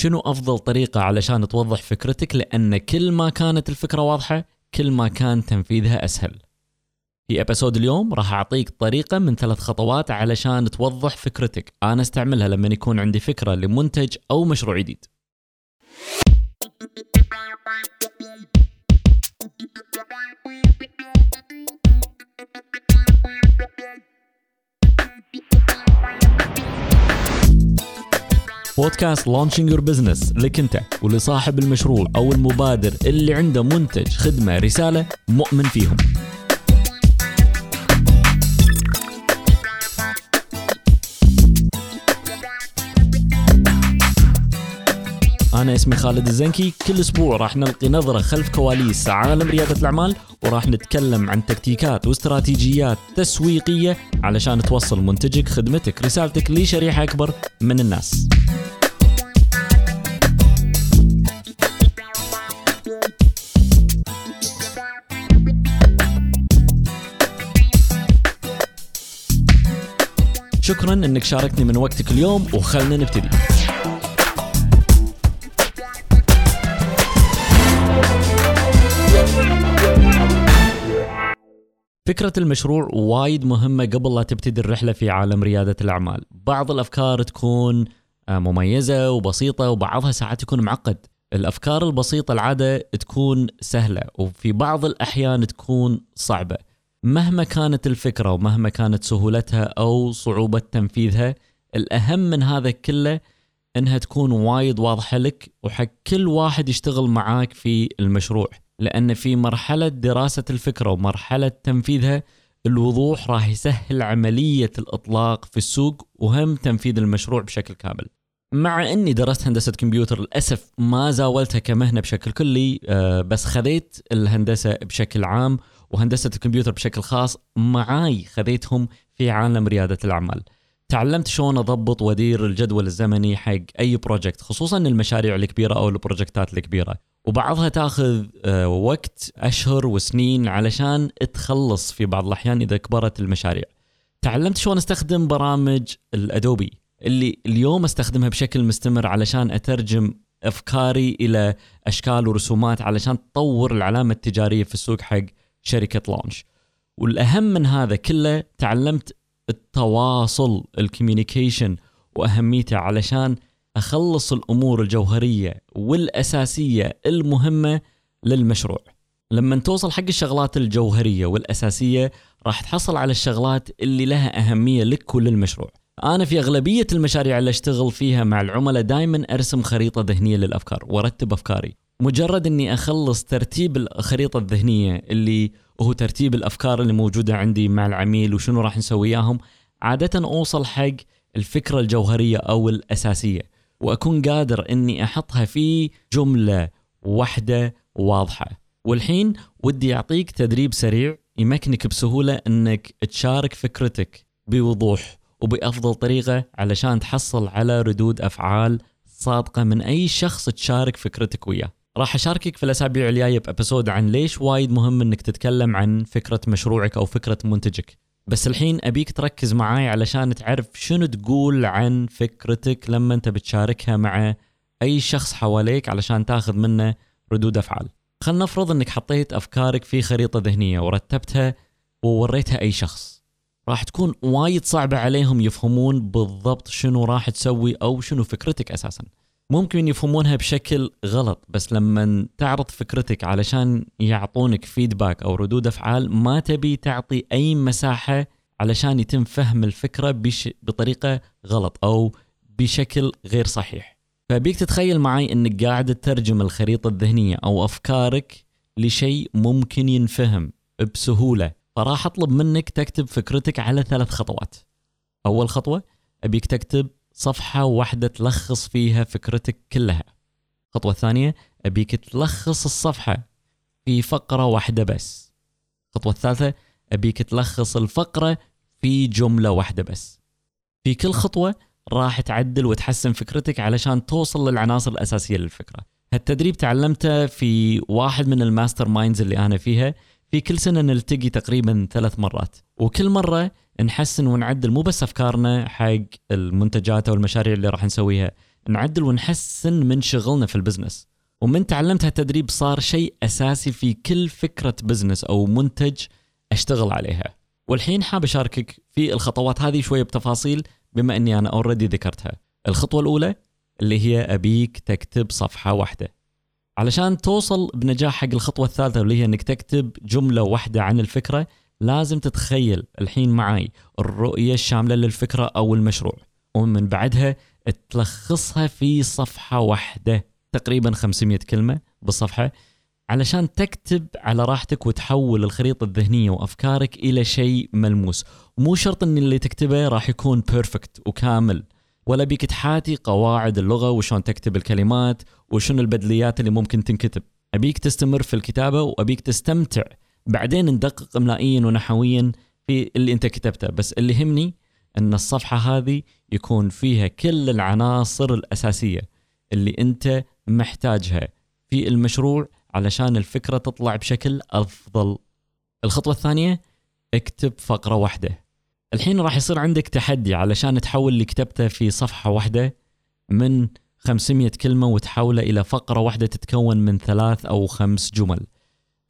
شنو أفضل طريقة علشان توضح فكرتك؟ لأن كل ما كانت الفكرة واضحة كل ما كان تنفيذها أسهل. في ابيسود اليوم راح أعطيك طريقة من ثلاث خطوات علشان توضح فكرتك. أنا أستعملها لما يكون عندي فكرة لمنتج أو مشروع جديد. بودكاست Launching Your Business لك انت ولصاحب المشروع أو المبادر اللي عنده منتج خدمة رسالة مؤمن فيهم. أنا اسمي خالد الزنكي. كل أسبوع راح نلقي نظرة خلف كواليس عالم ريادة الأعمال وراح نتكلم عن تكتيكات واستراتيجيات تسويقية علشان توصل منتجك خدمتك رسالتك لشريحة أكبر من الناس. شكرا إنك شاركتني من وقتك اليوم وخلنا نبتدي. فكرة المشروع وايد مهمة قبل لا تبتدي الرحلة في عالم ريادة الأعمال. بعض الأفكار تكون آه، مميزة وبسيطة وبعضها ساعات يكون معقد. الأفكار البسيطة العادة تكون سهلة وفي بعض الأحيان تكون صعبة. مهما كانت الفكرة ومهما كانت سهولتها أو صعوبة تنفيذها الأهم من هذا كله إنها تكون وايد واضحة لك وحق كل واحد يشتغل معاك في المشروع لأن في مرحلة دراسة الفكرة ومرحلة تنفيذها الوضوح راح يسهل عملية الإطلاق في السوق وهم تنفيذ المشروع بشكل كامل. مع إني درست هندسة كمبيوتر للأسف ما زاولتها كمهنة بشكل كلي آه، بس خذيت الهندسة بشكل عام وهندسة الكمبيوتر بشكل خاص معاي خذيتهم في عالم ريادة الأعمال. تعلمت شلون أضبط وأدير الجدول الزمني حق أي project خصوصا المشاريع الكبيرة أو ال project ات الكبيرة وبعضها تأخذ آه، وقت أشهر وسنين علشان تخلص في بعض الأحيان إذا كبرت المشاريع تعلمت شلون أستخدم برامج الأدوبي اللي اليوم أستخدمها بشكل مستمر علشان أترجم أفكاري إلى أشكال ورسومات علشان تطور العلامة التجارية في السوق حق شركة لونش والأهم من هذا كله تعلمت التواصل الكوميونيكيشن وأهميته علشان أخلص الأمور الجوهرية والأساسية المهمة للمشروع. لما توصل حق الشغلات الجوهرية والأساسية راح تحصل على الشغلات اللي لها أهمية لك وللمشروع. أنا في أغلبية المشاريع اللي أشتغل فيها مع العملاء دائما أرسم خريطة ذهنية للأفكار وأرتب أفكاري. مجرد إني أخلص ترتيب الخريطة الذهنية اللي وهو ترتيب الأفكار اللي موجودة عندي مع العميل وشنو راح نسوي إياهم عادة أوصل حق الفكرة الجوهرية أو الأساسية وأكون قادر إني أحطها في جملة واحدة واضحة. والحين ودي أعطيك تدريب سريع يمكنك بسهولة إنك تشارك فكرتك بوضوح وبأفضل طريقة علشان تحصل على ردود أفعال صادقة من أي شخص تشارك فكرتك وياه. راح أشاركك في الأسابيع الجاية بإبيسود عن ليش وايد مهم إنك تتكلم عن فكرة مشروعك أو فكرة منتجك. بس الحين أبيك تركز معاي علشان تعرف شنو تقول عن فكرتك لما أنت بتشاركها مع أي شخص حواليك علشان تاخذ منه ردود أفعال. خلنا نفرض إنك حطيت أفكارك في خريطة ذهنية ورتبتها ووريتها أي شخص. راح تكون وايد صعبة عليهم يفهمون بالضبط شنو راح تسوي أو شنو فكرتك أساسا. ممكن يفهمونها بشكل غلط بس لما تعرض فكرتك علشان يعطونك فيدباك أو ردود أفعال ما تبي تعطي أي مساحة علشان يتم فهم الفكرة بش بطريقة غلط أو بشكل غير صحيح. فبيك تتخيل معي إنك قاعد تترجم الخريطة الذهنية أو أفكارك لشيء ممكن ينفهم بسهولة. فراح اطلب منك تكتب فكرتك على ثلاث خطوات. أول خطوة أبيك تكتب صفحة واحدة تلخص فيها فكرتك كلها. الخطوة الثانية أبيك تلخص الصفحة في فقرة واحدة بس. الخطوة الثالثة أبيك تلخص الفقرة في جملة واحدة بس. في كل خطوة راح تعدل وتحسن فكرتك علشان توصل للعناصر الأساسية للفكرة. هالتدريب تعلمته في واحد من ال masterminds اللي أنا فيها في كل سنة نلتقي تقريبا ثلاث مرات. وكل مرة نحسن ونعدل مو بس أفكارنا حق المنتجات أو المشاريع اللي راح نسويها نعدل ونحسن من شغلنا في ال business. ومن تعلمت هالتدريب صار شيء أساسي في كل فكرة business أو منتج أشتغل عليها. والحين حاب أشاركك في الخطوات هذه شوية بتفاصيل بما أني أنا already ذكرتها. الخطوة الأولى اللي هي أبيك تكتب صفحة واحدة. علشان توصل بنجاح حق الخطوة الثالثة اللي هي أنك تكتب جملة واحدة عن الفكرة لازم تتخيل الحين معي الرؤية الشاملة للفكرة أو المشروع ومن بعدها تلخصها في صفحة واحدة تقريبا 500 كلمة بالصفحة علشان تكتب على راحتك وتحول الخريطة الذهنية وأفكارك إلى شيء ملموس. مو شرط أن اللي تكتبه راح يكون بيرفكت وكامل. ولا بيك تحاتي قواعد اللغة وشون تكتب الكلمات وشنو البدليات اللي ممكن تنكتب. أبيك تستمر في الكتابة وأبيك تستمتع بعدين ندقق إملائيا ونحويا في اللي أنت كتبته. بس اللي يهمني أن الصفحة هذه يكون فيها كل العناصر الأساسية اللي أنت محتاجها في المشروع علشان الفكرة تطلع بشكل أفضل. الخطوة الثانية اكتب فقرة واحدة. الحين راح يصير عندك تحدي علشان تحول اللي كتبته في صفحة واحدة من 500 كلمة وتحوله إلى فقرة واحدة تتكون من ثلاث أو خمس جمل.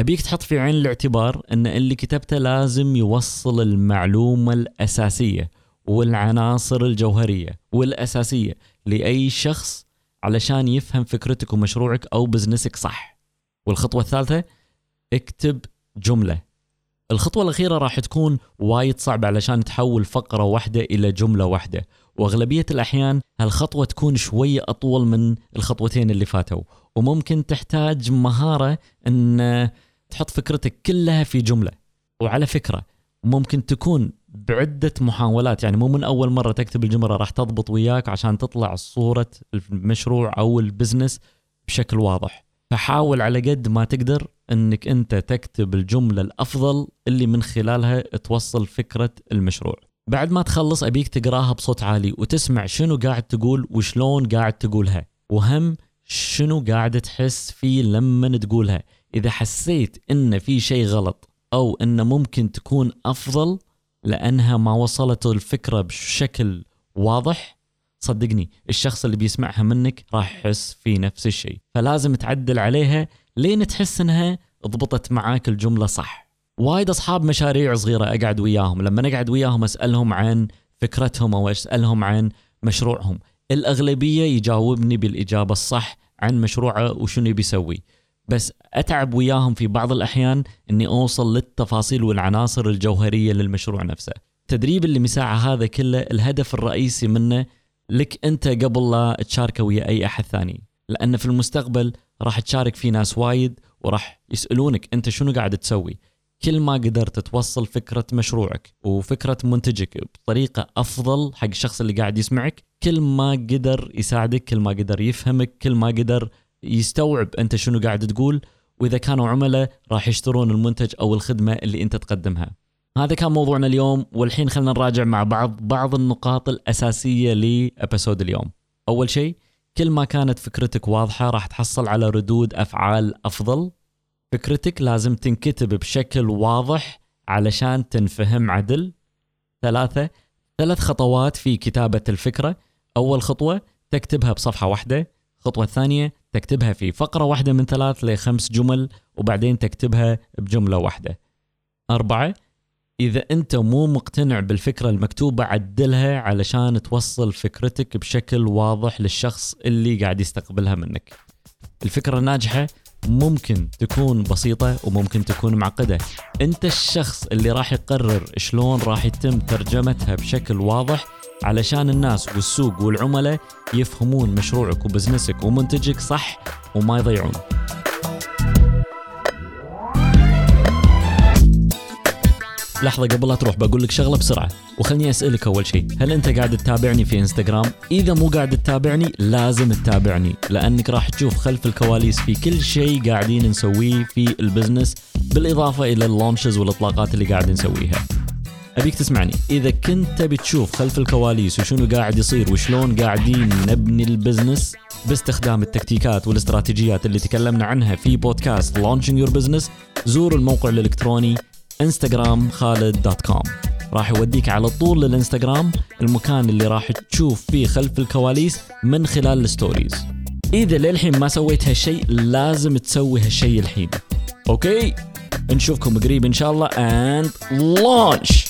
أبيك تحط في عين الاعتبار أن اللي كتبته لازم يوصل المعلومة الأساسية والعناصر الجوهرية والأساسية لأي شخص علشان يفهم فكرتك ومشروعك أو بزنسك صح. والخطوة الثالثة اكتب جملة. الخطوة الأخيرة راح تكون وايد صعبة علشان تحول فقرة واحدة إلى جملة واحدة. وأغلبية الأحيان هالخطوة تكون شوية أطول من الخطوتين اللي فاتوا. وممكن تحتاج مهارة أن تحط فكرتك كلها في جملة. وعلى فكرة ممكن تكون بعدة محاولات. يعني مو من أول مرة تكتب الجملة راح تضبط وياك عشان تطلع صورة المشروع أو البزنس بشكل واضح. فحاول على قد ما تقدر إنك أنت تكتب الجملة الأفضل اللي من خلالها توصل فكرة المشروع. بعد ما تخلص أبيك تقراها بصوت عالي وتسمع شنو قاعد تقول وشلون قاعد تقولها. وهم شنو قاعد تحس فيه لما تقولها. إذا حسيت إن في شيء غلط أو إن ممكن تكون أفضل لأنها ما وصلت الفكرة بشكل واضح صدقني الشخص اللي بيسمعها منك راح يحس في نفس الشيء. فلازم تعدل عليها لين تحس إنها ضبطت معاك الجملة صح. وايد أصحاب مشاريع صغيرة أقعد وياهم. لما اقعد وياهم أسألهم عن فكرتهم أو أسألهم عن مشروعهم. الأغلبية يجاوبني بالإجابة الصح عن مشروعه وشنو بيسوي. بس أتعب وياهم في بعض الأحيان إني أوصل للتفاصيل والعناصر الجوهرية للمشروع نفسه. التدريب اللي مساعة هذا كله الهدف الرئيسي منه لك أنت قبل لا تشاركه ويا أي أحد ثاني. لأن في المستقبل راح تشارك في ناس وايد وراح يسألونك أنت شنو قاعد تسوي. كل ما قدرت توصل فكرة مشروعك وفكرة منتجك بطريقة أفضل حق الشخص اللي قاعد يسمعك كل ما قدر يساعدك كل ما قدر يفهمك كل ما قدر يستوعب أنت شنو قاعد تقول. وإذا كانوا عملاء راح يشترون المنتج أو الخدمة اللي أنت تقدمها. هذا كان موضوعنا اليوم والحين خلينا نراجع مع بعض بعض النقاط الأساسية لإبيسود اليوم. أول شيء كل ما كانت فكرتك واضحة راح تحصل على ردود أفعال أفضل. فكرتك لازم تنكتب بشكل واضح علشان تنفهم عدل. ثلاثة ثلاث خطوات في كتابة الفكرة. أول خطوة تكتبها بصفحة واحدة. الخطوة الثانية تكتبها في فقرة واحدة من ثلاث لخمس جمل وبعدين تكتبها بجملة واحدة. أربعة إذا أنت مو مقتنع بالفكرة المكتوبة عدلها علشان توصل فكرتك بشكل واضح للشخص اللي قاعد يستقبلها منك. الفكرة الناجحة ممكن تكون بسيطة وممكن تكون معقدة. أنت الشخص اللي راح يقرر شلون راح يتم ترجمتها بشكل واضح علشان الناس والسوق والعملاء يفهمون مشروعك و business ك ومنتجك صح وما يضيعون. لحظة قبل لا تروح بقول لك شغلة بسرعة وخلني أسألك أول شيء هل أنت قاعد تتابعني في إنستغرام؟ إذا مو قاعد تتابعني لازم تتابعني لأنك راح تشوف خلف الكواليس في كل شيء قاعدين نسويه في ال business بالإضافة إلى ال launches والإطلاقات اللي قاعد نسويها أبيك تسمعني إذا كنت تبي تشوف خلف الكواليس وشنو قاعد يصير وشلون قاعدين نبني ال business باستخدام التكتيكات والاستراتيجيات اللي تكلمنا عنها في بودكاست Launching Your Business زور الموقع الإلكتروني انستغرام خالد dot com راح يوديك على طول للإنستغرام المكان اللي راح تشوف فيه خلف الكواليس من خلال ال stories. إذا للحين ما سويت هالشيء لازم تسوي هالشيء الحين. أوكي؟ نشوفكم قريب إن شاء الله and launch!